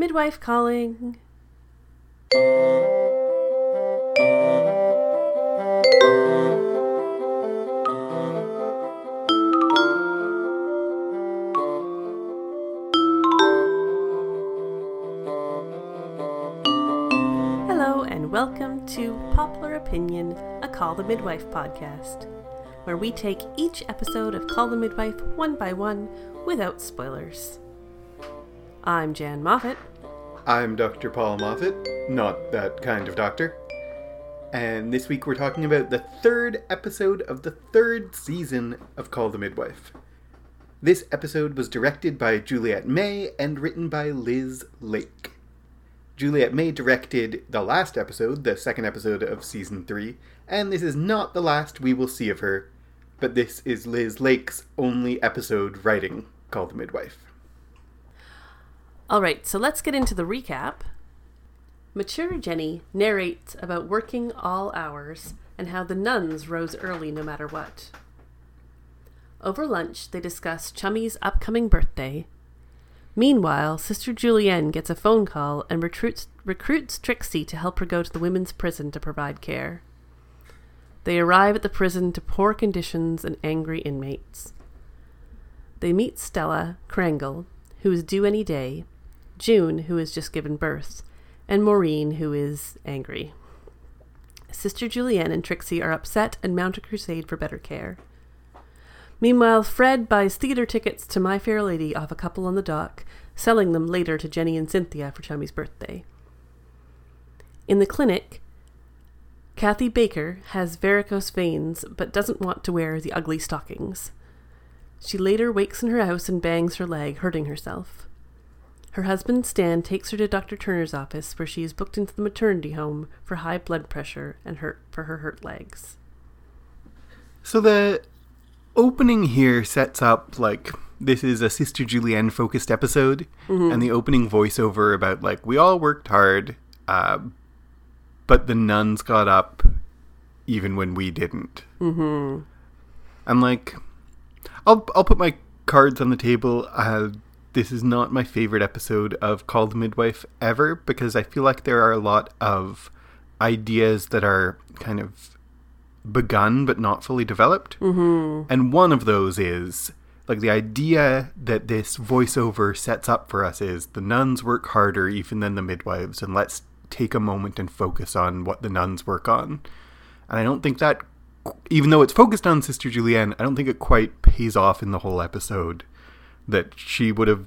Midwife calling. Hello, and welcome to Popular Opinion, a Call the Midwife podcast, where we take each episode of Call the Midwife one by one without spoilers. I'm Jan Moffat. I'm Dr. Paul Moffat, not that kind of doctor. And this week we're talking about the third episode of the third season of Call the Midwife. This episode was directed by Juliet May and written by Liz Lake. Juliet May directed the last episode, the second episode of season 3, and this is not the last we will see of her, but this is Liz Lake's only episode writing Call the Midwife. All right, so let's get into the recap. Mature Jenny narrates about working all hours and how the nuns rose early no matter what. Over lunch, they discuss Chummy's upcoming birthday. Meanwhile, Sister Julienne gets a phone call and recruits, recruits Trixie to help her go to the women's prison to provide care. They arrive at the prison to poor conditions and angry inmates. They meet Stella Krangle, who is due any day, June, who has just given birth, and Maureen, who is angry. Sister Julienne and Trixie are upset and mount a crusade for better care. Meanwhile, Fred buys theater tickets to My Fair Lady off a couple on the dock, selling them later to Jenny and Cynthia for Chummy's birthday. In the clinic, Kathy Baker has varicose veins but doesn't want to wear the ugly stockings. She later wakes in her house and bangs her leg, hurting herself. Her husband Stan takes her to Dr. Turner's office where she is booked into the maternity home for high blood pressure and hurt for her hurt legs. So the opening here sets up like this is a Sister Julienne focused episode, and the opening voiceover about like we all worked hard, uh, but the nuns got up even when we didn't. Mm-hmm. I'm like, I'll I'll put my cards on the table. Uh, this is not my favorite episode of Call the Midwife ever because I feel like there are a lot of ideas that are kind of begun but not fully developed. Mm-hmm. And one of those is like the idea that this voiceover sets up for us is the nuns work harder even than the midwives, and let's take a moment and focus on what the nuns work on. And I don't think that, even though it's focused on Sister Julienne, I don't think it quite pays off in the whole episode that she would have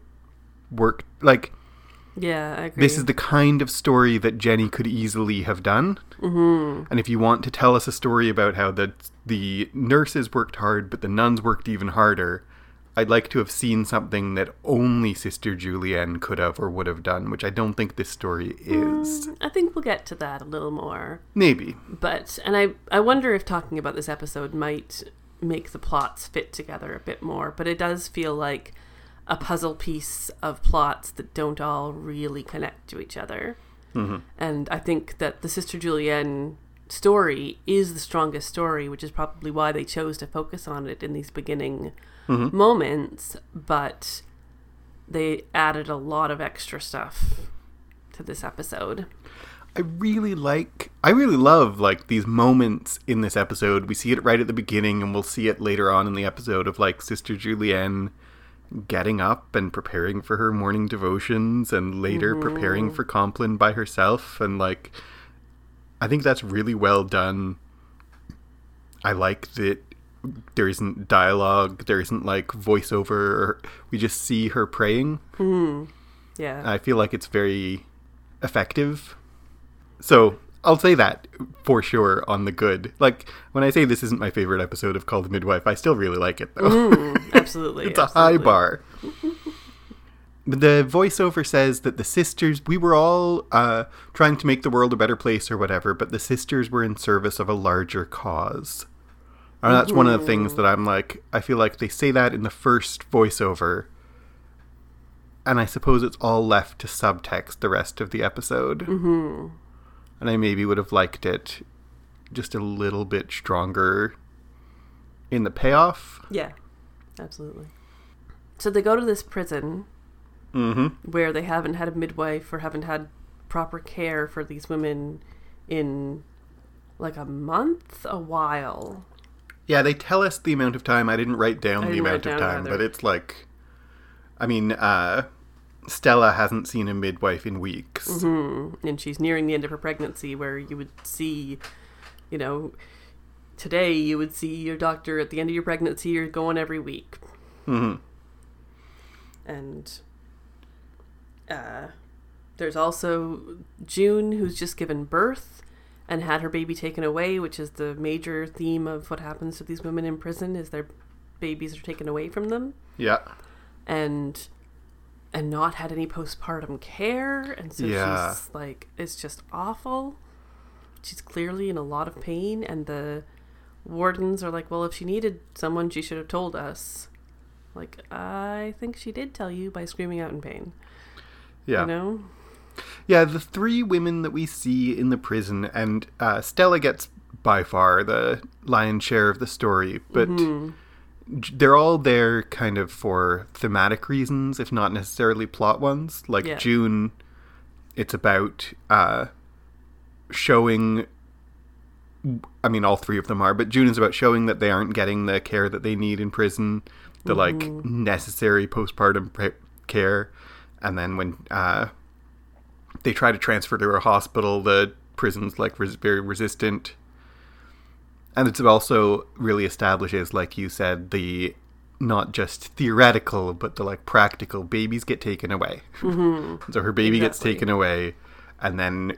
worked like Yeah, I agree. this is the kind of story that Jenny could easily have done. Mm-hmm. And if you want to tell us a story about how the the nurses worked hard, but the nuns worked even harder, I'd like to have seen something that only Sister Julienne could have or would have done, which I don't think this story is. I think we'll get to that a little more. Maybe. But and I I wonder if talking about this episode might make the plots fit together a bit more, but it does feel like a puzzle piece of plots that don't all really connect to each other. Mm-hmm. And I think that the Sister Julienne story is the strongest story, which is probably why they chose to focus on it in these beginning mm-hmm. moments, but they added a lot of extra stuff to this episode. I really like I really love like these moments in this episode. We see it right at the beginning and we'll see it later on in the episode of like Sister Julienne getting up and preparing for her morning devotions and later mm-hmm. preparing for Compline by herself and like I think that's really well done. I like that there isn't dialogue, there isn't like voiceover or we just see her praying. Hmm. Yeah. I feel like it's very effective. So I'll say that for sure on the good. Like when I say this isn't my favorite episode of Call the Midwife, I still really like it though. Mm, absolutely. it's a high bar. The voiceover says that the sisters, we were all uh, trying to make the world a better place or whatever, but the sisters were in service of a larger cause. And that's one of the things that I'm like, I feel like they say that in the first voiceover, and I suppose it's all left to subtext the rest of the episode. Mm-hmm. And I maybe would have liked it just a little bit stronger in the payoff. Yeah, absolutely. So they go to this prison Mm-hmm. where they haven't had a midwife or haven't had proper care for these women in like a month, a while. Yeah, they tell us the amount of time. I didn't write down I the amount of time, either. but it's like, I mean, uh, Stella hasn't seen a midwife in weeks. Mm-hmm. And she's nearing the end of her pregnancy, where you would see, you know, today you would see your doctor at the end of your pregnancy. You're going every week, hmm and uh, there's also June, who's just given birth and had her baby taken away, which is the major theme of what happens to these women in prison: is their babies are taken away from them, Yeah, and and not had any postpartum care, and so Yeah. she's like, it's just awful. She's clearly in a lot of pain, and the wardens are like, well, if she needed someone, she should have told us. Like, I think she did tell you by screaming out in pain. yeah, You know? yeah. The three women that we see in the prison, and uh, Stella gets by far the lion's share of the story, but Mhm. They're all there kind of for thematic reasons, if not necessarily plot ones. Like Yeah. June, it's about uh, showing. I mean, all three of them are, but June is about showing that they aren't getting the care that they need in prison, the like necessary postpartum pre- care, and then when uh, they try to transfer to a hospital, the prison's like res- very resistant. And it's also really establishes, like you said, the not just theoretical, but the like practical babies get taken away. Mm-hmm. So her baby gets taken away, and then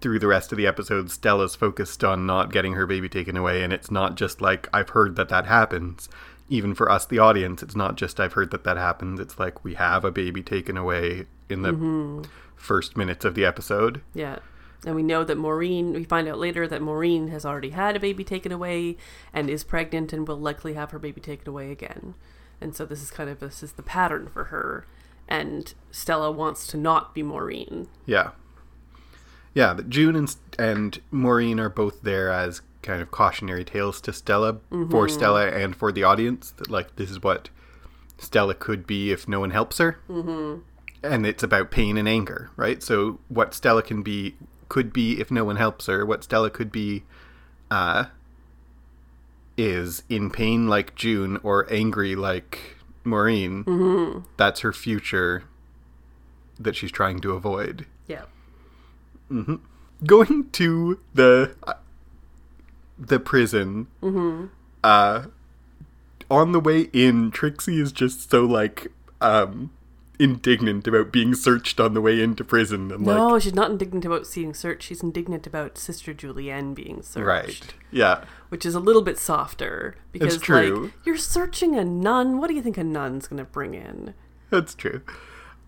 through the rest of the episode, Stella's focused on not getting her baby taken away, and it's not just like I've heard that that happens. Even for us, the audience, it's not just I've heard that that happens. It's like we have a baby taken away in the Mm-hmm. first minutes of the episode. Yeah. And we know that Maureen, we find out later that Maureen has already had a baby taken away and is pregnant and will likely have her baby taken away again. And so this is kind of this is the pattern for her. And Stella wants to not be Maureen. Yeah. Yeah, June and, and Maureen are both there as kind of cautionary tales to Stella, for Stella and for the audience. That, like, this is what Stella could be if no one helps her. Mm-hmm. And it's about pain and anger, right? So, what Stella can be, could be if no one helps her, what Stella could be, uh, is in pain like June or angry like Maureen. Mm-hmm. That's her future that she's trying to avoid Yeah. going to the uh, the prison uh on the way in trixie is just so like um indignant about being searched on the way into prison and No, like she's not indignant about seeing searched. She's indignant about Sister Julienne being searched. right yeah Which is a little bit softer. Because, true. like, you're searching a nun. What do you think a nun's going to bring in? that's true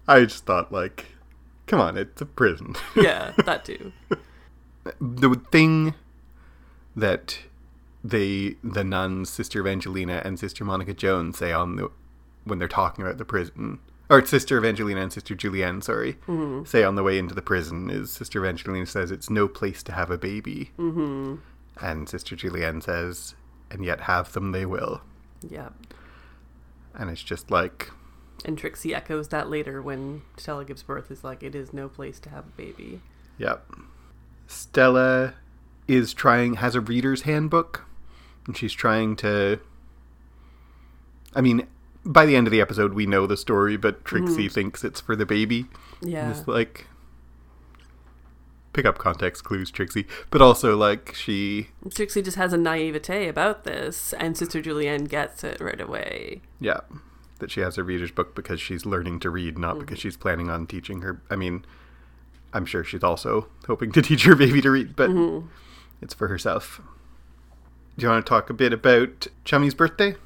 i just thought like come on it's a prison Yeah, that too. the thing that they the nuns sister evangelina and sister monica jones say on the when they're talking about the prison or sister evangelina and sister julienne sorry say on the way into the prison is sister evangelina says it's no place to have a baby mm-hmm. and sister julienne says and yet have them they will Yeah. and it's just like And Trixie echoes that later when Stella gives birth. Is like, it is no place to have a baby. Yep. Stella is trying has a reader's handbook and she's trying to I mean, by the end of the episode we know the story, but Trixie thinks it's for the baby. And Yeah. It's like pick up context clues, Trixie. But also like she Trixie just has a naivete about this, and Sister Julienne gets it right away. yeah, that she has a reader's book because she's learning to read, not Mm-hmm. because she's planning on teaching her I mean, I'm sure she's also hoping to teach her baby to read, but Mm-hmm. it's for herself. Do you want to talk a bit about Chummy's birthday?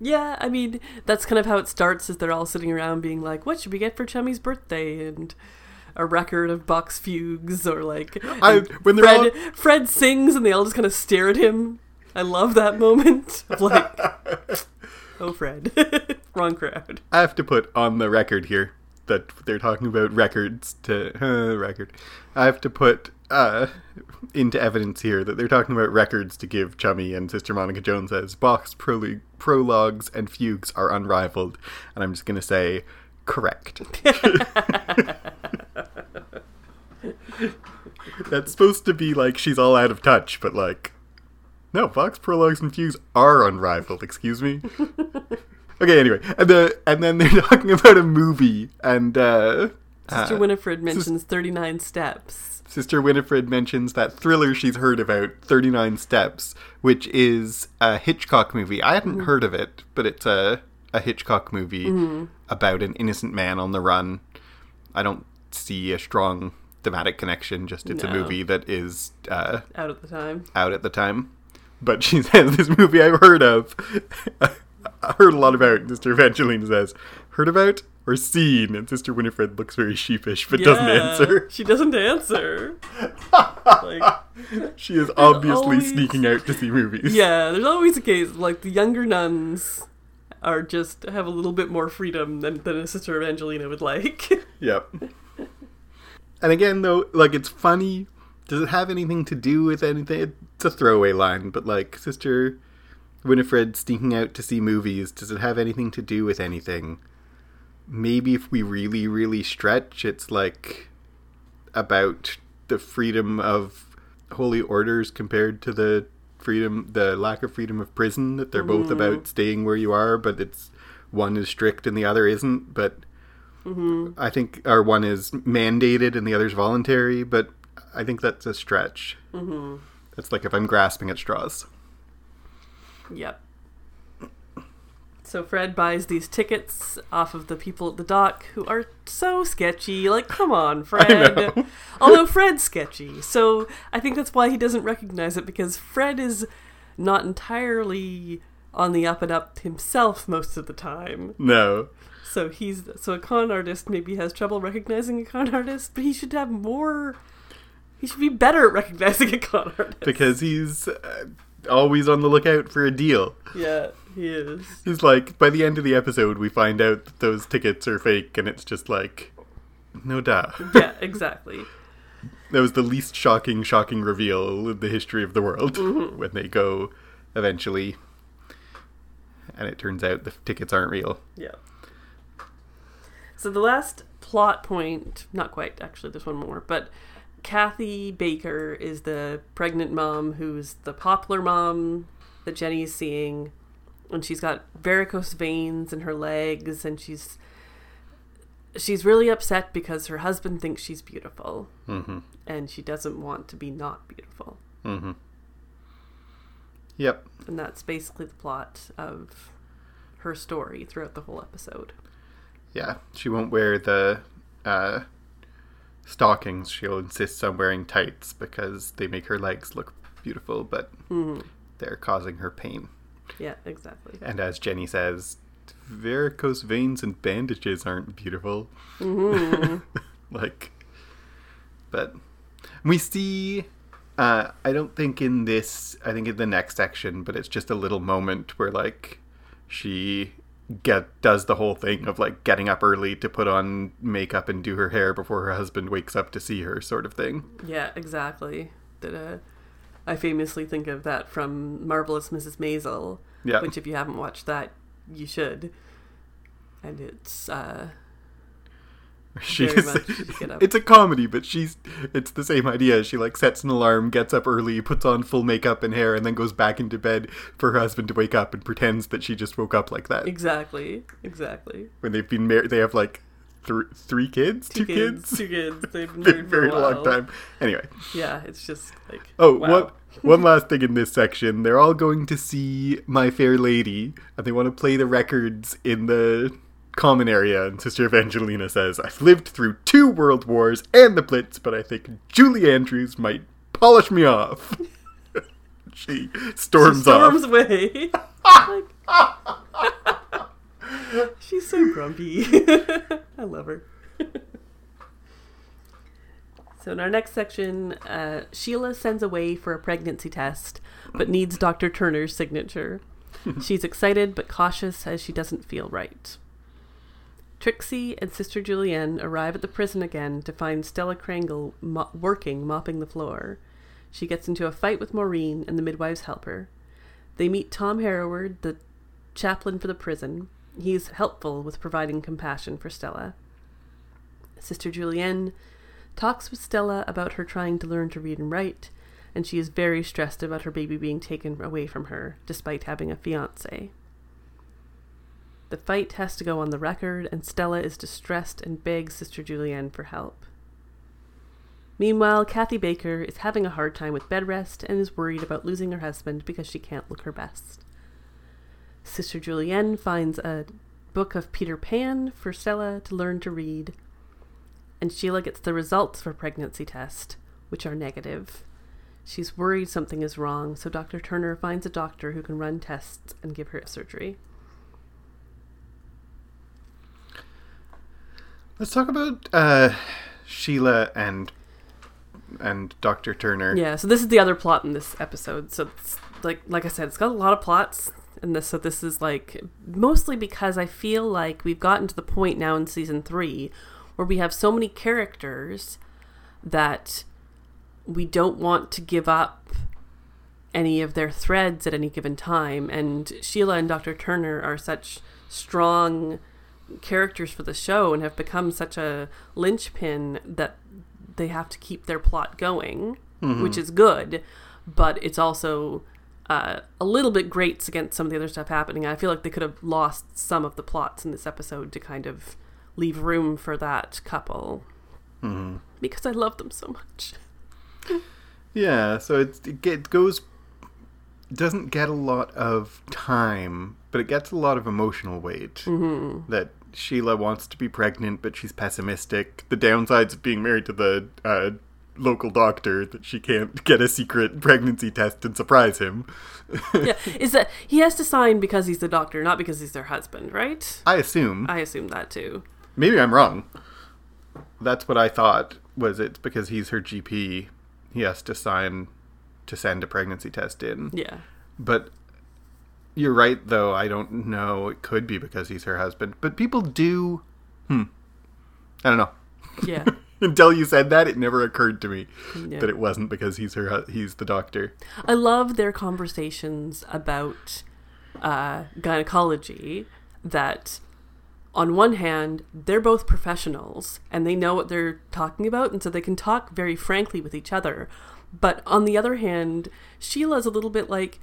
Yeah, I mean, that's kind of how it starts, is they're all sitting around being like, what should we get for Chummy's birthday? And a record of Bach's fugues, or like, I- when Fred, all- Fred sings and they all just kind of stare at him. I love that moment. of like, oh, Fred. Wrong crowd. I have to put on the record here that they're talking about records to uh, record. I have to put uh, into evidence here that they're talking about records to give Chummy and Sister Monica Jones as Bach's prolo- prologues and fugues are unrivaled. And I'm just going to say, Correct. That's supposed to be like she's all out of touch, but like, no, Bach's Prologues and fugues are unrivaled. Excuse me. okay, anyway, and the and then they're talking about a movie, and uh, Sister uh, Winifred mentions 39 steps. Sister Winifred mentions that thriller she's heard about, 39 Steps, which is a Hitchcock movie. I hadn't heard of it, but it's a, a Hitchcock movie about an innocent man on the run. I don't see a strong thematic connection, just it's a movie that is uh, Out at the time. out at the time. But she says, This movie I've heard of, I heard a lot about, Sister Evangeline says, heard about or seen? And Sister Winifred looks very sheepish but doesn't answer. She doesn't answer. like, She is obviously always- sneaking out to see movies. yeah, there's always a case like the younger nuns are just have a little bit more freedom than, than a sister Evangelina would like. Yep. And again, though, like it's funny. Does it have anything to do with anything? It's a throwaway line, but like Sister Winifred sneaking out to see movies, does it have anything to do with anything? Maybe if we really, really stretch, it's like about the freedom of holy orders compared to the freedom, the lack of freedom of prison. That they're both about staying where you are, but it's one is strict and the other isn't. But I think, or one is mandated and the other's voluntary, but I think that's a stretch. Mm-hmm. That's like if I'm grasping at straws. Yep. So Fred buys these tickets off of the people at the dock who are so sketchy. Like, come on, Fred. Although Fred's sketchy. So I think that's why he doesn't recognize it because Fred is not entirely on the up and up himself most of the time. No. So he's so a con artist maybe has trouble recognizing a con artist, but he should have more he should be better at recognizing a con artist. Because he's uh, always on the lookout for a deal. yeah, he is. He's like, by the end of the episode, we find out that those tickets are fake, and it's just like, no doubt. Yeah, exactly. that was the least shocking, shocking reveal in the history of the world mm-hmm. when they go eventually. And it turns out the tickets aren't real. Yeah. So the last plot point, not quite, actually, there's one more, but Kathy Baker is the pregnant mom who's the poplar mom that Jenny's seeing. And she's got varicose veins in her legs, and she's she's really upset because her husband thinks she's beautiful, Mm-hmm. and she doesn't want to be not beautiful. Mm-hmm. Yep. And that's basically the plot of her story throughout the whole episode. Yeah. She won't wear the uh, stockings. She'll insist on wearing tights because they make her legs look beautiful, but Mhm. they're causing her pain. Yeah, exactly. And as Jenny says, varicose veins and bandages aren't beautiful. hmm like, but we see. Uh, I don't think in this. I think in the next section, but it's just a little moment where like she get does the whole thing of like getting up early to put on makeup and do her hair before her husband wakes up to see her, sort of thing. Yeah, exactly. That I famously think of that from Marvelous Mrs. Maisel, Yeah, which if you haven't watched that, you should. And it's uh, she's much get up. it's a comedy, but she's it's the same idea. She like sets an alarm, gets up early, puts on full makeup and hair, and then goes back into bed for her husband to wake up and pretends that she just woke up like that. exactly, exactly. When they've been married, they have like th- three kids, two, kids. two kids. They've been Been married for very a long time. Anyway, Yeah, it's just like oh, wow. one one last thing in this section. They're all going to see My Fair Lady, and they want to play the records in the common area. And Sister Evangelina says, "I've lived through two world wars and the Blitz, but I think Julie Andrews might polish me off." she storms, She storms off. away. Like- She's so grumpy. I love her. so in our next section, uh, Sheila sends away for a pregnancy test, but needs Dr. Turner's signature. She's excited but cautious as she doesn't feel right. Trixie and Sister Julienne arrive at the prison again to find Stella Krangle mo- working mopping the floor. She gets into a fight with Maureen and the midwife's helper. They meet Tom Hereward, the chaplain for the prison, he's helpful with providing compassion for Stella. Sister Julienne talks with Stella about her trying to learn to read and write, and she is very stressed about her baby being taken away from her, despite having a fiance. The fight has to go on the record, and Stella is distressed and begs Sister Julienne for help. Meanwhile, Kathy Baker is having a hard time with bed rest and is worried about losing her husband because she can't look her best. Sister Julienne finds a book of Peter Pan for Stella to learn to read, and Sheila gets the results for pregnancy test, which are negative. She's worried something is wrong, so Dr. Turner finds a doctor who can run tests and give her a surgery. Let's talk about uh, Sheila and and Dr. Turner. Yeah, so this is the other plot in this episode. So it's like like I said, it's got a lot of plots in this. So this is like mostly because I feel like we've gotten to the point now in season three where we have so many characters that we don't want to give up any of their threads at any given time. And Sheila and Dr. Turner are such strong characters for the show and have become such a linchpin that they have to keep their plot going, Mm-hmm. which is good, but it's also uh, a little bit grates against some of the other stuff happening. I feel like they could have lost some of the plots in this episode to kind of leave room for that couple Mhm. because I love them so much. Yeah, so it, it goes doesn't get a lot of time, but it gets a lot of emotional weight. Mm-hmm. That Sheila wants to be pregnant, but she's pessimistic. The downsides of being married to the uh, local doctor that she can't get a secret pregnancy test and surprise him. yeah, is that he has to sign because he's the doctor, not because he's their husband, right? I assume. I assume that too. Maybe I'm wrong. That's what I thought. Was it because he's her GP? He has to sign to send a pregnancy test in. Yeah. But you're right, though. I don't know. It could be because he's her husband. But people do. Hmm. I don't know. Yeah. Until you said that, it never occurred to me Yeah. that it wasn't because he's her. He's the doctor. I love their conversations about uh, gynecology. That, on one hand, they're both professionals and they know what they're talking about, and so they can talk very frankly with each other. But on the other hand, Sheila's a little bit like,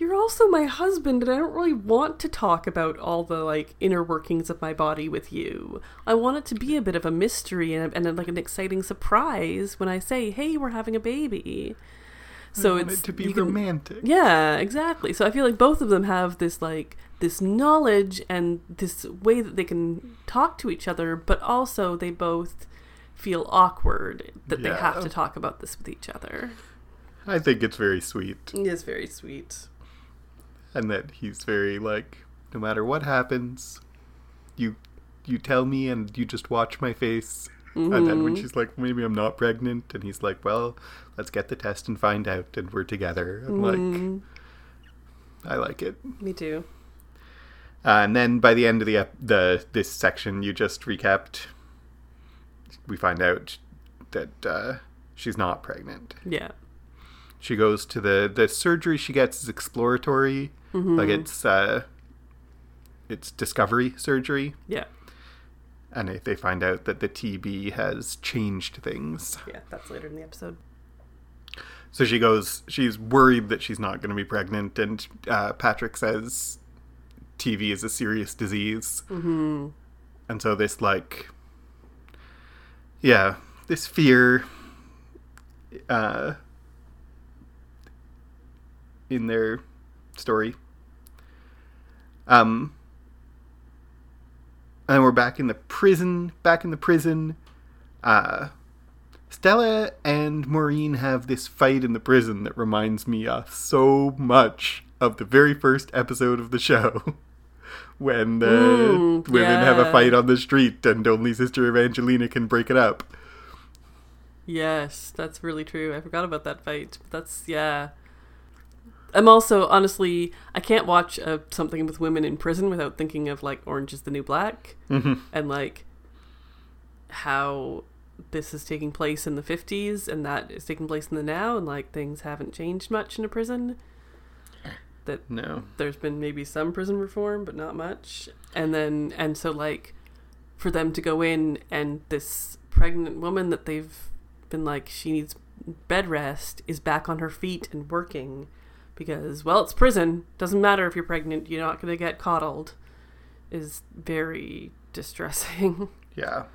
you're also my husband, and I don't really want to talk about all the like inner workings of my body with you. I want it to be a bit of a mystery and, and like an exciting surprise when I say, "Hey, we're having a baby." So I want it's it to be you can- romantic. yeah, exactly. So I feel like both of them have this like this knowledge and this way that they can talk to each other, but also they both feel awkward that they have to talk about this with each other. I think it's very sweet, It is very sweet. And that he's very like, no matter what happens, you you tell me, and you just watch my face. And then when Mhm. she's like, maybe I'm not pregnant, and he's like, well, let's get the test and find out, and we're together. I'm like, Mhm. I like it. Me too. Uh, and then by the end of the ep- the this section, you just recapped. We find out that uh, she's not pregnant. Yeah. She goes to the the surgery she gets is exploratory, Mhm. like it's uh, it's discovery surgery, Yeah. and they- they find out that the TB has changed things. Yeah. That's later in the episode. So she goes. She's worried that she's not going to be pregnant, and uh, Patrick says TB is a serious disease. Mm-hmm. and so this like yeah this fear uh in their story um and then we're back in the prison back in the prison uh Stella and Maureen have this fight in the prison that reminds me uh, so much of the very first episode of the show. when the Mm, women have a fight on the street and only Sister Evangelina can break it up. Yes, that's really true. I forgot about that fight. But That's yeah. I'm also honestly, I can't watch uh, something with women in prison without thinking of like Orange is the New Black Mhm. and like how this is taking place in the 50s and that is taking place in the now and like things haven't changed much in a prison. That No. there's been maybe some prison reform, but not much. and then and so like for them to go in and this pregnant woman that they've been like she needs bed rest is back on her feet and working because well it's prison. Doesn't matter if you're pregnant. You're not going to get coddled is very distressing. Yeah.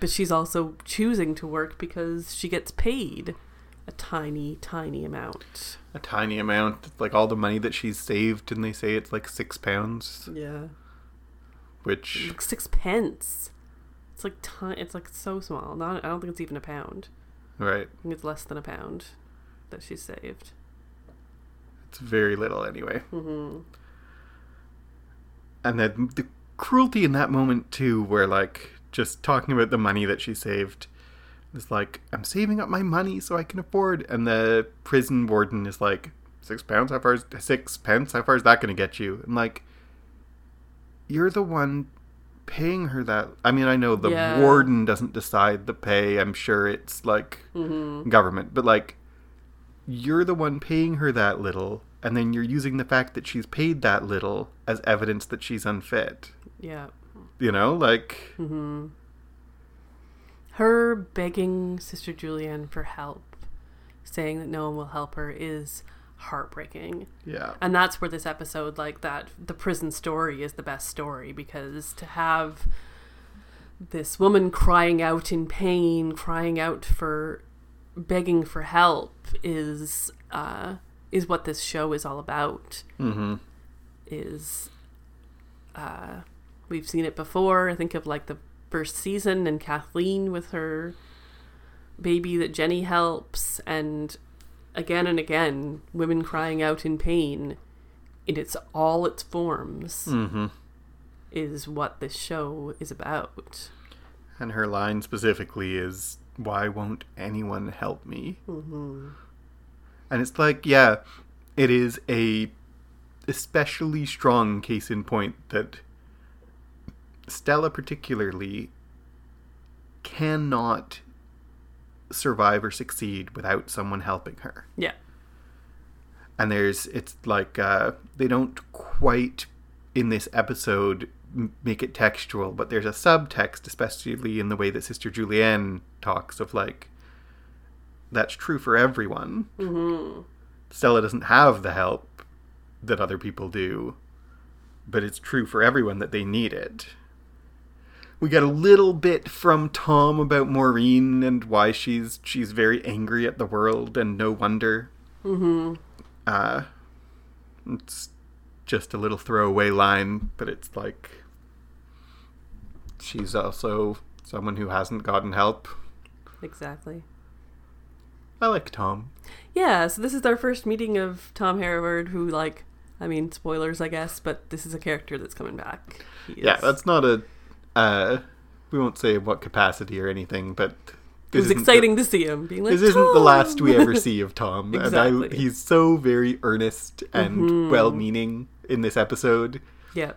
but she's also choosing to work because she gets paid a tiny tiny amount. A tiny amount, like all the money that she's saved, and they say it's like six pounds, yeah. Which like six pence. It's like ti- it's like so small. Not i don't think it's even a pound. Right, I think it's less than a pound that she's saved very little anyway. hmm And then the cruelty in that moment too, where like just talking about the money that she saved, is like I'm saving up my money so I can afford. And the prison warden is like six pounds. How far is six pence? How far is that going to get you? And like, you're the one paying her that. I mean, I know the Yeah. warden doesn't decide the pay. I'm sure it's like hmm government, but like you're the one paying her that little, and then you're using the fact that she's paid that little as evidence that she's unfit. yeah. You know, like hmm her begging sister julienne for help saying that no one will help her is heartbreaking. Yeah, and that's where this episode like that the prison story is the best story because to have this woman crying out in pain crying out for begging for help is uh is what this show is all about mm-hmm. is uh we've seen it before i think of like the first season and kathleen with her baby that jenny helps and again and again women crying out in pain in its all its forms Mm-hmm. is what this show is about And her line specifically is, "Why won't anyone help me?" mm-hmm. And it's like, yeah, it is a especially strong case in point that Stella particularly cannot survive or succeed without someone helping her. yeah And there's it's like uh they don't quite in this episode make it textual, but there's a subtext especially in the way that Sister Julienne talks of like that's true for everyone. mm-hmm. Stella doesn't have the help that other people do, but it's true for everyone that they need it. We get a little bit from Tom about Maureen and why she's she's very angry at the world, and no wonder. Mm-hmm. Uh, it's just a little throwaway line, but it's like she's also someone who hasn't gotten help. exactly I like Tom. Yeah, so this is our first meeting of Tom Hereward, who, like, I mean, spoilers, I guess, but this is a character that's coming back. He Yeah, is- that's not a. Uh, we won't say in what capacity or anything, but It was exciting to see him being like, The, this isn't the last we ever see of Tom, and I, Exactly. he's so very earnest and Mhm. well-meaning in this episode. Yeah.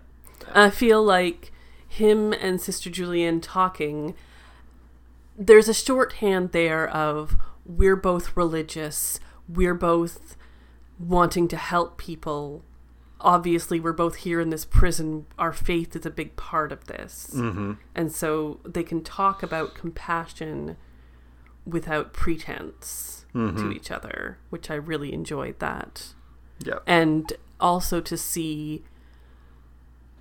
I feel like him and Sister Julienne talking, there's a shorthand there of we're both religious, we're both wanting to help people. Obviously, we're both here in this prison. Our faith is a big part of this. Mm-hmm. And so they can talk about compassion without pretense to Mhm. each other, which I really enjoyed that Yeah, and also to see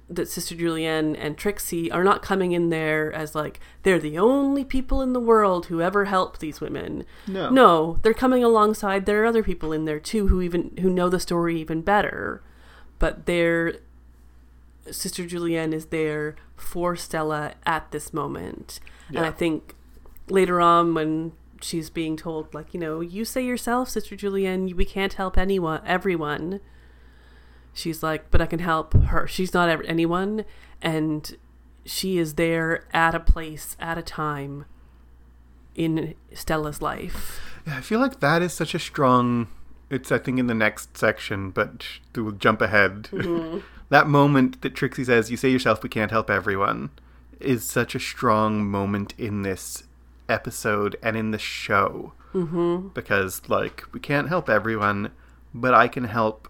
that Sister Julienne and Trixie are not coming in there as like they're the only people in the world who ever help these women. no, No, they're coming alongside. There are other people in there too who even who know the story even better, but their Sister Julienne is there for Stella at this moment, and I think later on when she's being told like you know you say yourself sister julienne we can't help anyone everyone she's like but i can help her she's not ever, anyone and she is there at a place at a time in stella's life Yeah, I feel like that is such a strong. It's I think in the next section, but we'll jump ahead. that moment that Trixie says, "You say yourself, we can't help everyone," is such a strong moment in this episode and in the show mm-hmm because like we can't help everyone, but I can help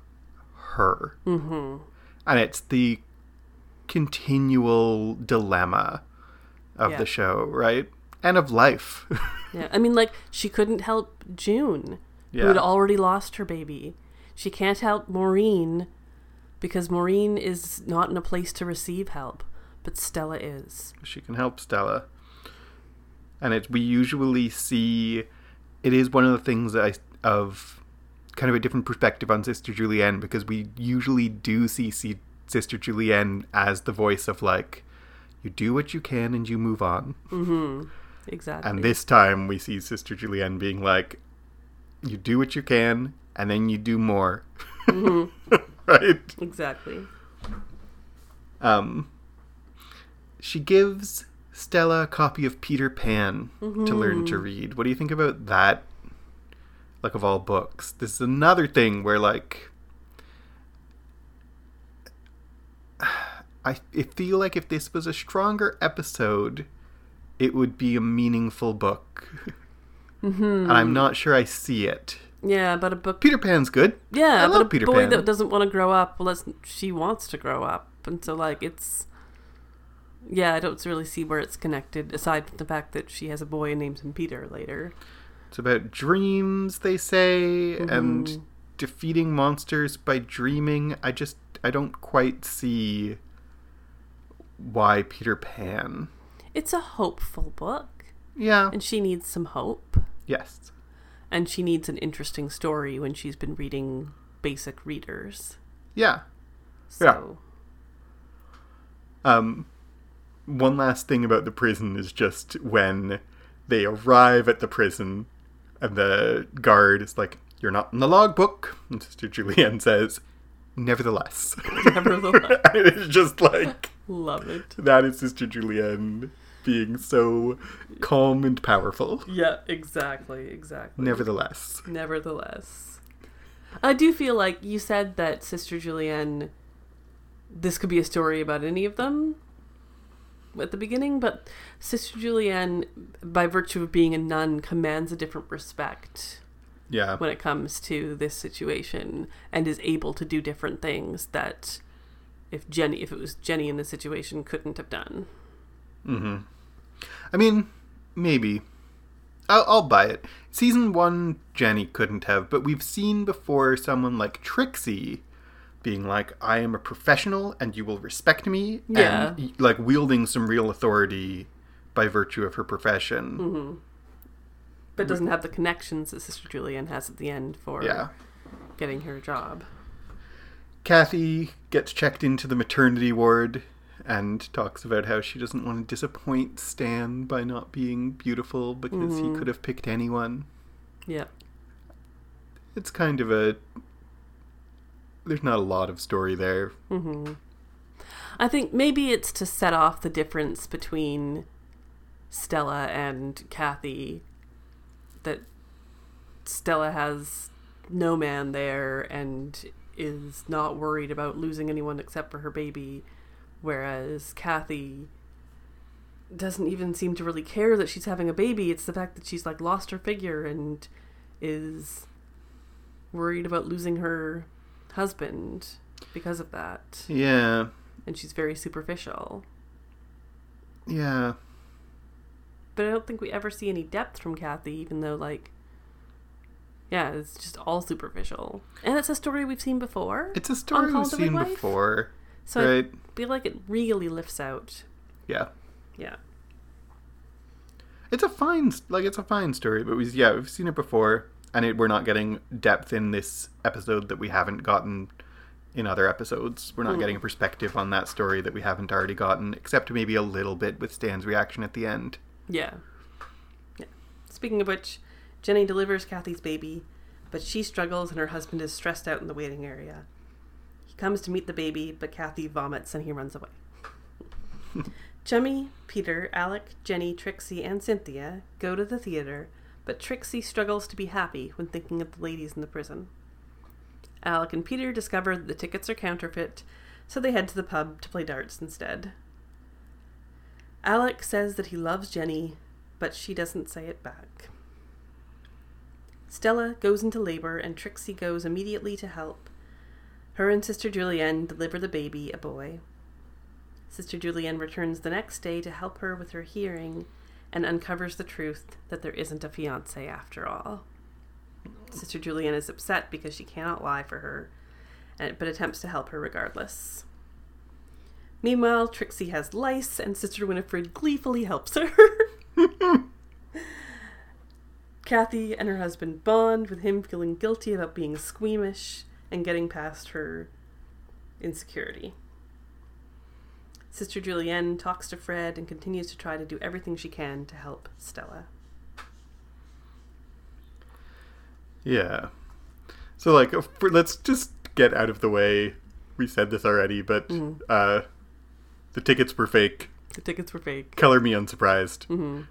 her. mm-hmm and it's the continual dilemma of Yeah. the show, right? And of life. Yeah, I mean, like she couldn't help June, who Yeah. had already lost her baby. She can't help Maureen because Maureen is not in a place to receive help, but Stella is. she can help Stella. And it we usually see it is one of the things that I of kind of a different perspective on Sister Julienne because we usually do see, see Sister Julienne as the voice of like you do what you can and you move on. Mm-hmm. Exactly. And this time we see Sister Julienne being like you do what you can and then you do more. Mm-hmm. right? exactly. Um, she gives Stella a copy of Peter Pan to mm-hmm. learn to read. What do you think about that? Like, of all books, this is another thing where, like, I, feel like if this was a stronger episode, it would be a meaningful book. Mm-hmm. And I'm not sure I see it. Yeah, but a book. Peter Pan's good. Yeah, I but love a Peter boy Pan. that doesn't want to grow up unless she wants to grow up, and so like it's. Yeah, I don't really see where it's connected, aside from the fact that she has a boy and names him Peter later. It's about dreams, they say, and defeating monsters by dreaming. I just I don't quite see why Peter Pan. It's a hopeful book, Yeah. and she needs some hope. Yes. And she needs an interesting story when she's been reading basic readers. Yeah. So, Um one last thing about the prison is just when they arrive at the prison and the guard is like, You're not in the logbook and Sister Julienne says, Nevertheless. Nevertheless. and it's just like love it. That is Sister Julienne being so calm and powerful. Yeah, exactly, exactly. Nevertheless. Nevertheless, I do feel like you said that Sister Julienne. This could be a story about any of them at the beginning, but Sister Julienne, by virtue of being a nun, commands a different respect Yeah. when it comes to this situation and is able to do different things that if Jenny if it was Jenny in the situation couldn't have done. Mm-hmm. I mean, maybe. I'll, I'll buy it. Season one, Jenny couldn't have, but we've seen before someone like Trixie being like, I am a professional and you will respect me. Yeah. And like wielding some real authority by virtue of her profession. Mm-hmm. But doesn't have the connections that Sister Julienne has at the end for Yeah. getting her job. Kathy gets checked into the maternity ward and talks about how she doesn't want to disappoint Stan by not being beautiful because he could have picked anyone. Yeah. It's kind of a. There's not a lot of story there. Mm-hmm. I think maybe it's to set off the difference between Stella and Kathy. That Stella has no man there and is not worried about losing anyone except for her baby, whereas Kathy doesn't even seem to really care that she's having a baby. It's the fact that she's like lost her figure and is worried about losing her husband because of that Yeah. and she's very superficial. Yeah. But I don't think we ever see any depth from Kathy, even though, like, yeah, it's just all superficial. And it's a story we've seen before. It's a story we've seen Midwife? before. so right? I feel like it really lifts out. Yeah. Yeah. It's a fine, like it's a fine story, but we yeah we've seen it before, and it, we're not getting depth in this episode that we haven't gotten in other episodes. We're not hmm. getting a perspective on that story that we haven't already gotten, except maybe a little bit with Stan's reaction at the end. Yeah. Yeah. Speaking of which, Jenny delivers Kathy's baby, but she struggles and her husband is stressed out in the waiting area. He comes to meet the baby, but Kathy vomits and he runs away. Chummy, Peter, Alec, Jenny, Trixie, and Cynthia go to the theater, but Trixie struggles to be happy when thinking of the ladies in the prison. Alec and Peter discover that the tickets are counterfeit, so they head to the pub to play darts instead. Alec says that he loves Jenny, but she doesn't say it back. Stella goes into labor and Trixie goes immediately to help. Her and Sister Julienne deliver the baby, a boy. Sister Julienne returns the next day to help her with her hearing and uncovers the truth that there isn't a fiance after all. Sister Julienne is upset because she cannot lie for her, but attempts to help her regardless. Meanwhile, Trixie has lice, and Sister Winifred gleefully helps her. Kathy and her husband bond, with him feeling guilty about being squeamish and getting past her insecurity. Sister Julienne talks to Fred and continues to try to do everything she can to help Stella. Yeah. So like, uh, for, let's just get out of the way. We said this already, but Mhm. uh, the tickets were fake. The tickets were fake. Color me unsurprised. hmm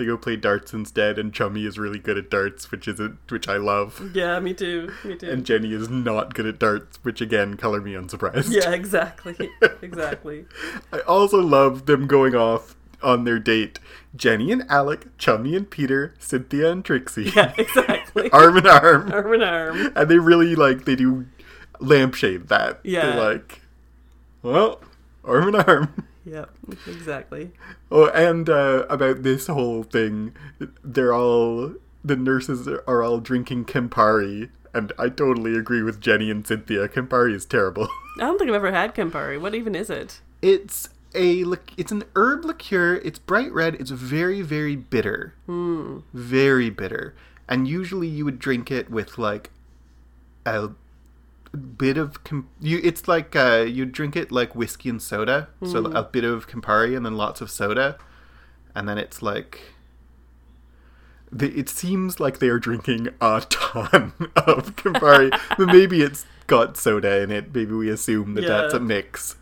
They go play darts instead, and Chummy is really good at darts, which is a, which I love. Yeah, me too. Me too. And Jenny is not good at darts, which again, color me unsurprised. yeah, exactly. exactly. I also love them going off on their date. Jenny and Alec, Chummy and Peter, Cynthia and Trixie, Yeah, exactly. arm in arm, arm in arm. and they really like they do lampshade that. Yeah. They're like, well, arm in arm. Yep, exactly. Oh, and uh, about this whole thing, they're all the nurses are all drinking Campari, and I totally agree with Jenny and Cynthia. Campari is terrible. I don't think I've ever had Campari. What even is it? It's a it's an herb liqueur. It's bright red. It's very very bitter. Hmm. Very bitter. And usually you would drink it with like a bit of com- you it's like uh you drink it like whiskey and soda. So a bit of Campari and then lots of soda. And then it's like the, it seems like they are drinking a ton of Campari, but maybe it's got soda in it. Maybe we assume that that's a mix.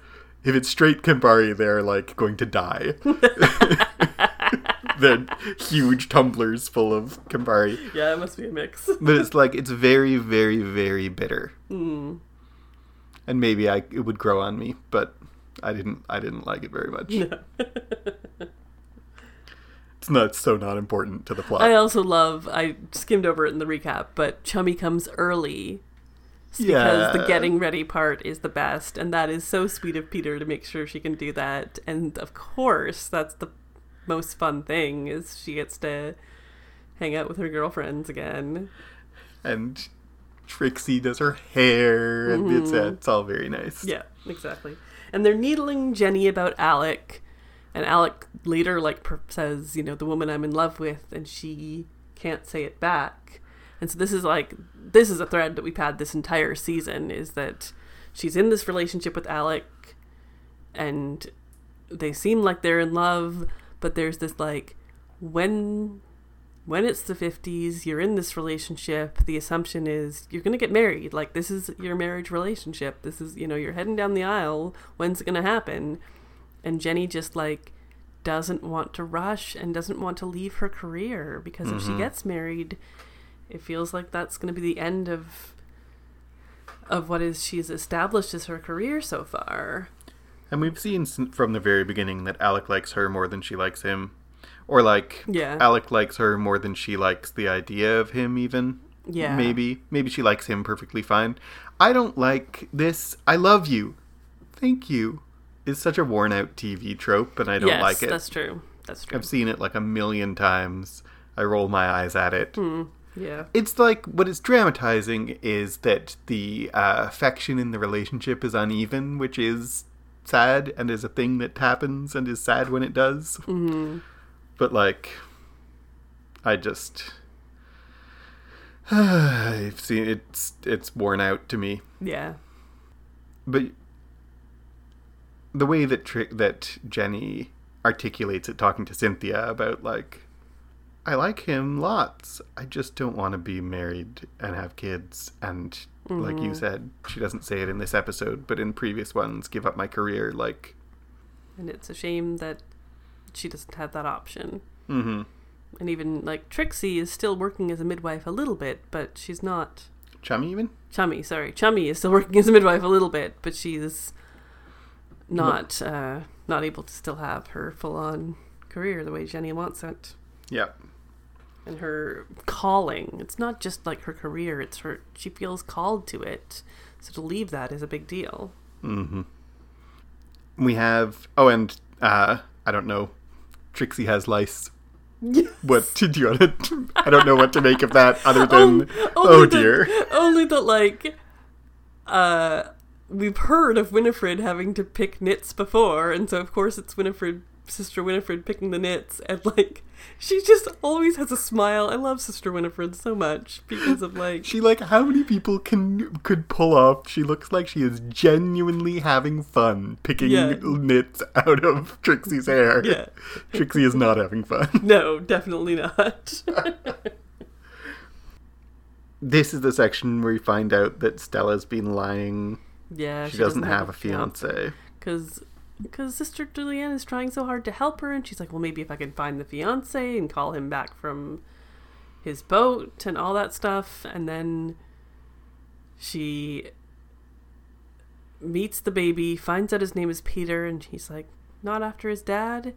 If it's straight Campari, they're like going to die. they're huge tumblers full of Campari, Yeah, it must be a mix. but it's like it's very, very, very bitter. Hmm. And maybe I it would grow on me, but I didn't. I didn't like it very much. No. It's not so not important to the plot. I also love. I skimmed over it in the recap, but Chummy comes early because the getting ready part is the best, and that is so sweet of Peter to make sure she can do that. And of course, that's the most fun thing is she gets to hang out with her girlfriends again. and Trixie does her hair, and it's uh, it's all very nice. Yeah, exactly. And they're needling Jenny about Alec, and Alec later like per- says, you know, the woman I'm in love with, and she can't say it back. And so this is like this is a thread that we've had this entire season is that she's in this relationship with Alec, and they seem like they're in love, but there's this like when when it's the 50s, you're in this relationship, the assumption is you're going to get married. Like, this is your marriage relationship. This is, you know, you're heading down the aisle. When's it going to happen? And Jenny just, like, doesn't want to rush and doesn't want to leave her career because if she mm-hmm. gets married, it feels like that's going to be the end of of what is she's established as her career so far. And we've seen from the very beginning that Alec likes her more than she likes him, or like Yeah. Alec likes her more than she likes the idea of him. Even Yeah. maybe maybe she likes him perfectly fine. I don't like this. I love you. Thank you. Is such a worn out TV trope, and I don't yes, like it. that's true. That's true. I've seen it like a million times. I roll my eyes at it. Hmm. Yeah. It's like what it's dramatizing is that the uh, affection in the relationship is uneven, which is sad and is a thing that happens and is sad when it does. hmm But like, I just. I've seen it's it's worn out to me. Yeah. But the way that tri- that Jenny articulates it, talking to Cynthia about like, I like him lots. I just don't want to be married and have kids. And like you said, she doesn't say it in this episode, but in previous ones, give up my career. Like, And it's a shame that she doesn't have that option. mm-hmm. And even like Trixie is still working as a midwife a little bit, but she's not. chummy even. Chummy, sorry, Chummy is still working as a midwife a little bit, but she's not uh, not able to still have her full on career the way Jenny wants it. Yeah, And her calling. It's not just like her career, it's her she feels called to it. So to leave that is a big deal. mm-hmm. we have oh, and uh, I don't know. Trixie has lice. Yes. What did you want to? I don't know what to make of that other than Only- oh that- dear. only that like uh we've heard of Winifred having to pick nits before, and so of course it's Winifred sister Winifred picking the nits and like she just always has a smile. I love Sister Winifred so much because of like She like how many people can could pull off? She looks like she is genuinely having fun picking Yeah. nits out of Trixie's hair. Yeah. Trixie is not having fun. No, definitely not. This is the section where you find out that Stella's been lying. yeah, She, doesn't, have, a fiance. because because Sister Julienne is trying so hard to help her, and she's like, well, maybe if I can find the fiance and call him back from his boat and all that stuff, and then she meets the baby, finds out his name is Peter, and he's like, not after his dad,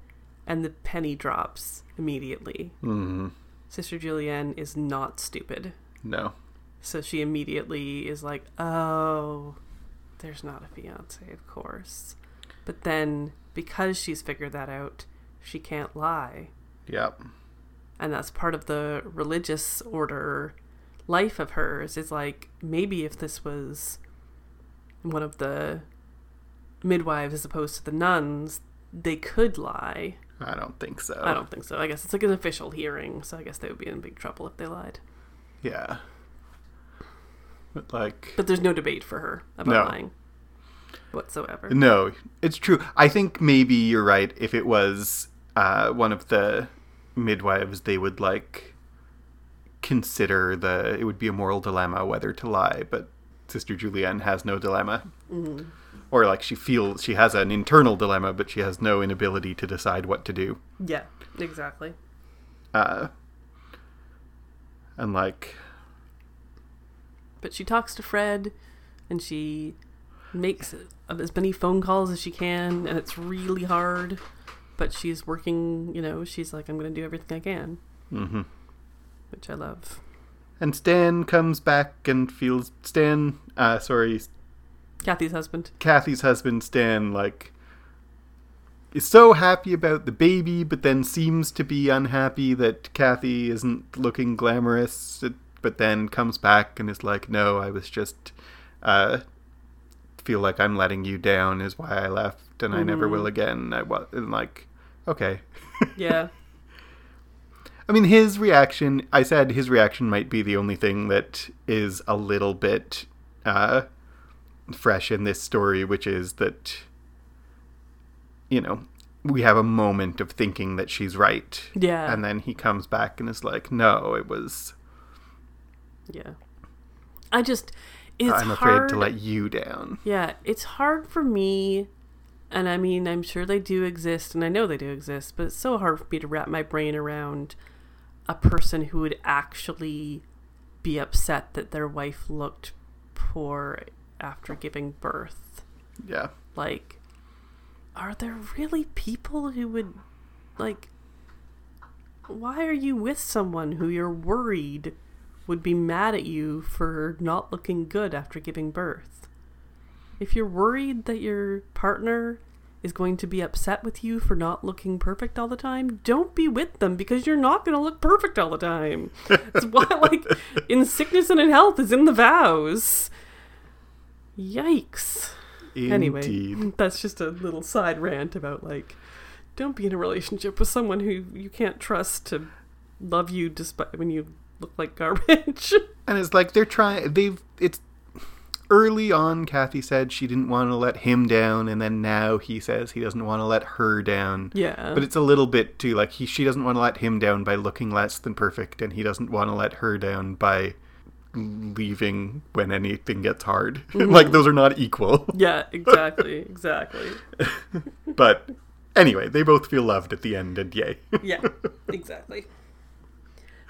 and the penny drops immediately. hmm Sister Julienne is not stupid. No. So she immediately is like, oh, there's not a fiance, of course. But then, because she's figured that out, she can't lie. Yep. And that's part of the religious order life of hers is like, maybe if this was one of the midwives as opposed to the nuns, they could lie. I don't think so. I don't think so. I guess it's like an official hearing, so I guess they would be in big trouble if they lied. Yeah. But like But there's no debate for her about No. lying whatsoever. No, it's true. I think maybe you're right. If it was uh, one of the midwives, they would like consider the. It would be a moral dilemma whether to lie. But Sister Julienne has no dilemma, Mm-hmm. or like she feels she has an internal dilemma, but she has no inability to decide what to do. Yeah, exactly. Uh, and like, But she talks to Fred and she makes as many phone calls as she can, and it's really hard. But she's working, you know, she's like, I'm going to do everything I can, hmm which I love. and Stan comes back and feels Stan. Uh, sorry, Kathy's husband. Kathy's husband Stan like is so happy about the baby, but then seems to be unhappy that Kathy isn't looking glamorous. But then comes back and is like, "No, I was just uh, feel like I'm letting you down, is why I left, and I never will again." I was and like, okay. Yeah. I mean, his reaction, I said his reaction might be the only thing that is a little bit uh, fresh in this story, which is that, you know, we have a moment of thinking that she's right. Yeah. And then he comes back and is like, no, it was, yeah. I just, it's I'm afraid hard. to let you down. Yeah, it's hard for me, and I mean, I'm sure they do exist, and I know they do exist, but it's so hard for me to wrap my brain around a person who would actually be upset that their wife looked poor after giving birth. Yeah. Like, are there really people who would, like, why are you with someone who you're worried would be mad at you for not looking good after giving birth? If you're worried that your partner is going to be upset with you for not looking perfect all the time, don't be with them because you're not going to look perfect all the time. That's why, like, in sickness and in health is in the vows. Yikes. Indeed. Anyway, that's just a little side rant about like, don't be in a relationship with someone who you can't trust to love you despite when you look like garbage. And it's like they're trying, they've, it's early on, Kathy said she didn't want to let him down, and then now he says he doesn't want to let her down. yeah, But it's a little bit too like he she doesn't want to let him down by looking less than perfect, and he doesn't want to let her down by leaving when anything gets hard. Mm-hmm. like those are not equal. yeah, exactly, exactly. but anyway, they both feel loved at the end, and yay. Yeah, exactly.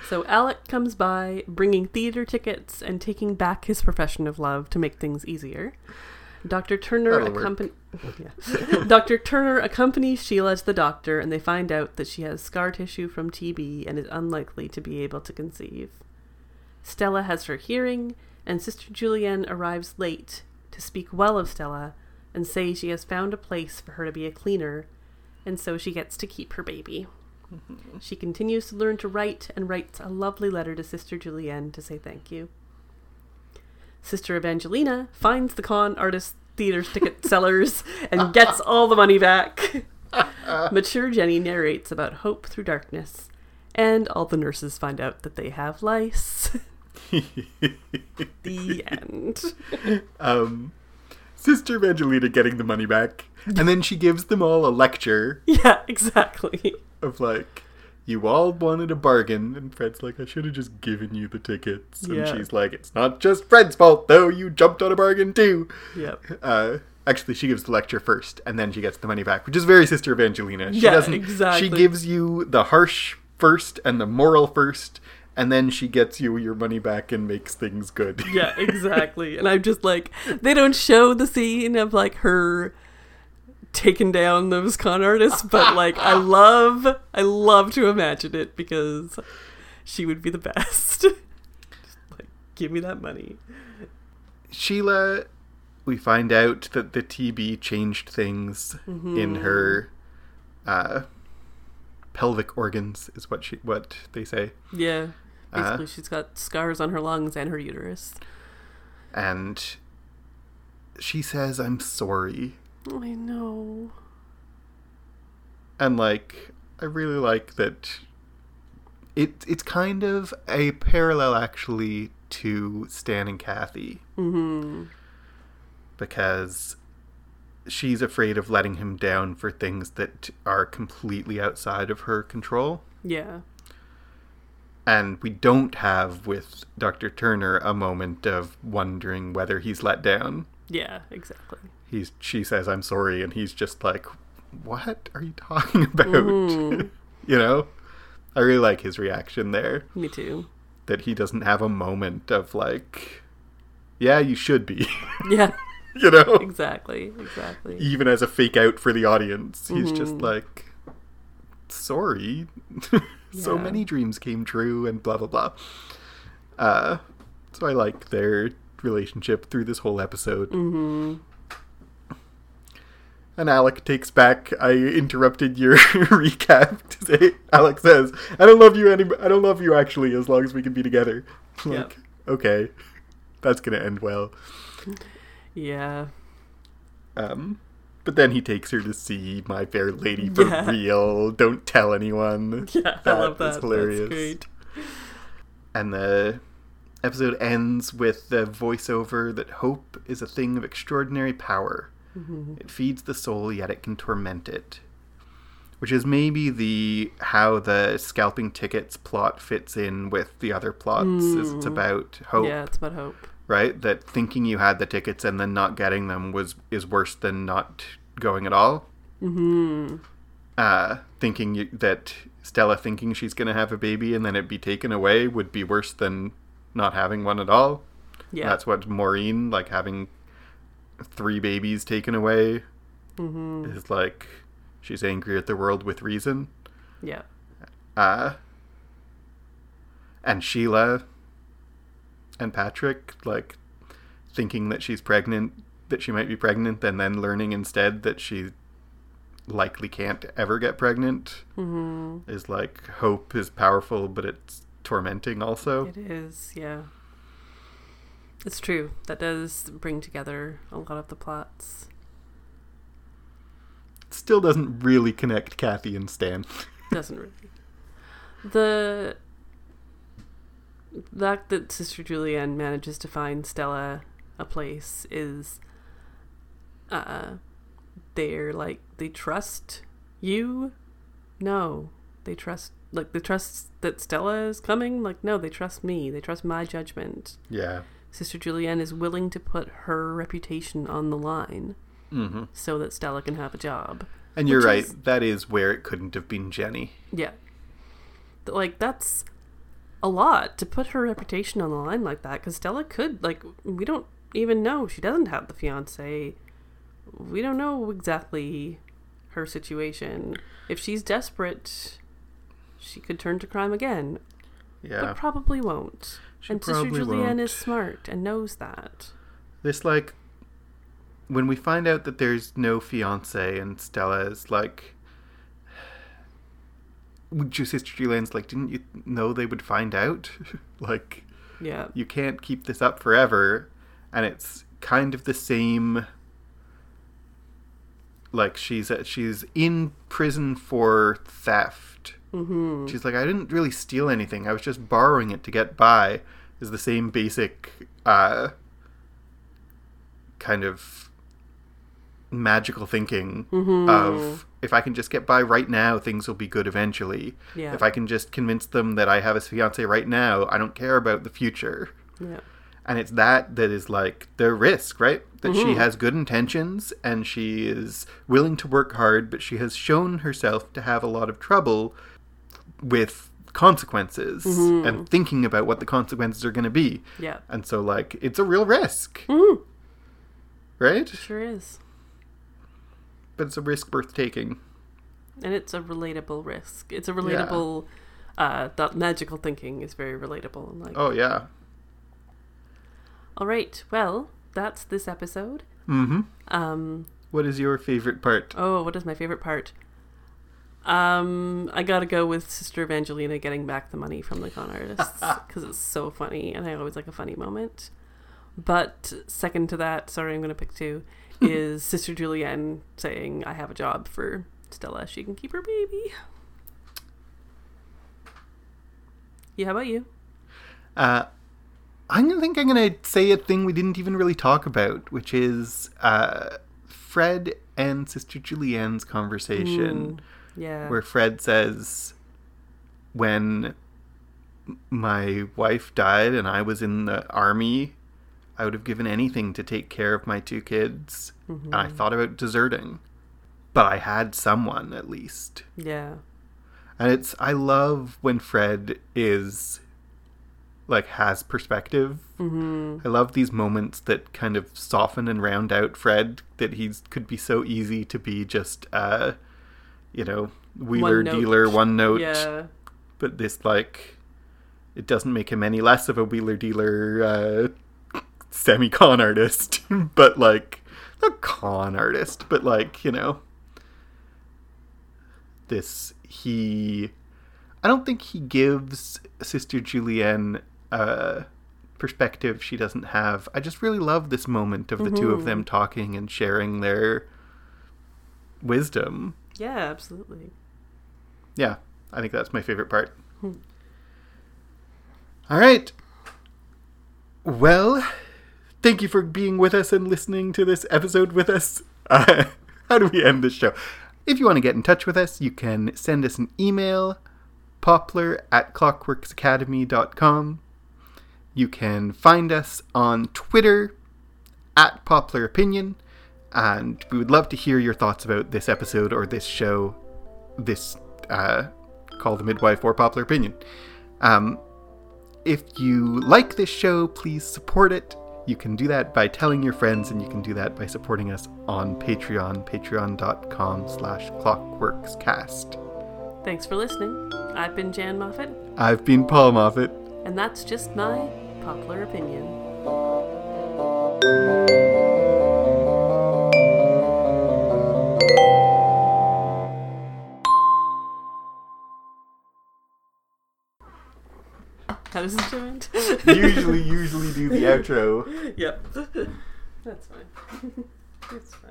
So Alec comes by, bringing theater tickets and taking back his profession of love to make things easier. Dr. Turner accompany yeah. Dr. Turner accompanies Sheila to the doctor, and they find out that she has scar tissue from TB and is unlikely to be able to conceive. Stella has her hearing, and Sister Julienne arrives late to speak well of Stella, and say she has found a place for her to be a cleaner, and so she gets to keep her baby. She continues to learn to write and writes a lovely letter to Sister Julienne to say thank you. Sister Evangelina finds the con artist theater ticket sellers and gets all the money back. Mature Jenny narrates about hope through darkness, and all the nurses find out that they have lice. the end. um, Sister Evangelina getting the money back, and then she gives them all a lecture Yeah, exactly. Of like, you all wanted a bargain, and Fred's like, I should have just given you the tickets, and Yeah. she's like, it's not just Fred's fault though, you jumped on a bargain too. Yep. Uh, actually, she gives the lecture first, and then she gets the money back, which is very Sister Evangelina. She Yeah, doesn't. exactly. She gives you the harsh first and the moral first, and then she gets you your money back and makes things good. Yeah, exactly. and I'm just like, they don't show the scene of like her taking down those con artists, but like, I love, I love to imagine it because she would be the best. just like, give me that money. Sheila, we find out that the TB changed things in her uh, pelvic organs, is what she what they say, Yeah. Uh-huh. Basically, she's got scars on her lungs and her uterus. and she says, "I'm sorry," I know. and like I really like that. It it's kind of a parallel actually to Stan and Kathy Mm-hmm. because she's afraid of letting him down for things that are completely outside of her control. Yeah. And we don't have with Dr. Turner a moment of wondering whether he's let down. Yeah, exactly. He's she says I'm sorry and he's just like what are you talking about? Mhm. you know? I really like his reaction there Me too. that he doesn't have a moment of like yeah, you should be. Yeah, you know? exactly. Exactly. Even as a fake out for the audience. He's just Mhm. like sorry. so Yeah. many dreams came true and blah blah blah. Uh so I like their relationship through this whole episode. Mm-hmm. And Alec takes back. I interrupted your recap to say. Alec says, "I don't love you any. I don't love you actually. As long as we can be together." like, Yep. okay, that's gonna end well. Yeah. Um, but then he takes her to see My Fair Lady for Yeah. real. Don't tell anyone. Yeah, I love that. hilarious. That's great. And the episode ends with the voiceover that hope is a thing of extraordinary power. Mm-hmm. It feeds the soul, yet it can torment it. Which is maybe the how the scalping tickets plot fits in with the other plots. Is it's Mm. about hope, Yeah, it's about hope. right? That thinking you had the tickets and then not getting them was is worse than not going at all. Mm-hmm. Uh, thinking you, that Stella thinking she's gonna have a baby and then it be taken away would be worse than not having one at all. Yeah. That's what Maureen like having three babies taken away mm-hmm. is like she's angry at the world with reason. Yeah. Uh and Sheila and Patrick like thinking that she's pregnant that she might be pregnant and then learning instead that she likely can't ever get pregnant Mm-hmm. is like hope is powerful but it's tormenting also. It is, yeah. It's true. That does bring together a lot of the plots. Still doesn't really connect Kathy and Stan. Doesn't really. The fact that Sister Julienne manages to find Stella a place is uh they're like they trust you? No. They trust like they trust that Stella is coming? Like no, they trust me. They trust my judgment. Yeah. Sister Julienne is willing to put her reputation on the line hmm so that Stella can have a job. And you're right. is- That is where it couldn't have been Jenny. Yeah. Like, that's a lot to put her reputation on the line like that because Stella could, like, we don't even know. She doesn't have the fiance. We don't know exactly her situation. If she's desperate, she could turn to crime again, Yeah. but probably won't. She and Sister probably Julienne won't. is smart and knows that. This like when we find out that there's no fiance and Stella is like, sister Julienne's like, didn't you know they would find out? like, Yeah. you can't keep this up forever. And it's kind of the same. Like she's uh, she's in prison for theft. Mm-hmm. She's like, I didn't really steal anything. I was just borrowing it to get by. Is the same basic uh, kind of magical thinking Mm-hmm. of if I can just get by right now, things will be good eventually. Yeah. If I can just convince them that I have a fiance right now, I don't care about the future. Yeah. And it's that that is like the risk, right? That she Mhm. has good intentions and she is willing to work hard, but she has shown herself to have a lot of trouble with consequences Mhm. and thinking about what the consequences are going to be. Yeah. And so, like, it's a real risk, Mm, right? it sure is. But it's a risk worth taking. And it's a relatable risk. It's a relatable uh that magical thinking is very relatable and like Oh, yeah. All right. Well, that's this episode. Mm hmm. Um What is your favorite part? oh, what is my favorite part? Um I got to go with Sister Evangelina getting back the money from the con artists cuz it's so funny and I always like a funny moment. But second to that, sorry, I'm going to pick two, is Sister Julienne saying I have a job for Stella. She can keep her baby. Yeah, how about you? Uh, I'm gonna think I'm gonna say a thing we didn't even really talk about, which is uh, Fred and Sister Julienne's conversation, Mm, yeah. where Fred says, "When my wife died and I was in the army, I would have given anything to take care of my two kids, and I Mhm. thought about deserting, but I had someone at least." Yeah. And it's I love when Fred is like has perspective. hmm I love these moments that kind of soften and round out Fred that he could be so easy to be just uh you know, wheeler one dealer, one note. Yeah. But this like it doesn't make him any less of a wheeler dealer uh semi con artist. but like a con artist, but like, you know this he I don't think he gives Sister Julienne a perspective she doesn't have. I just really love this moment of the two of Mhm. them talking and sharing their wisdom. Yeah, absolutely. Yeah, I think that's my favorite part. All right. Well, thank you for being with us and listening to this episode with us. Uh, how do we end this show? If you want to get in touch with us, you can send us an email, poplar at clockworksacademy.com. You can find us on Twitter at Poplar Opinion, and we would love to hear your thoughts about this episode or this show, this uh, Call the Midwife or Popular Opinion. Um, if you like this show, please support it. You can do that by telling your friends, and you can do that by supporting us on Patreon, patreon.com slash clockworkscast. Thanks for listening. I've been Jan Moffat, I've been Paul Moffat. and that's just my popular opinion. How does this end? usually, usually do the outro. Yep. That's fine. That's fine.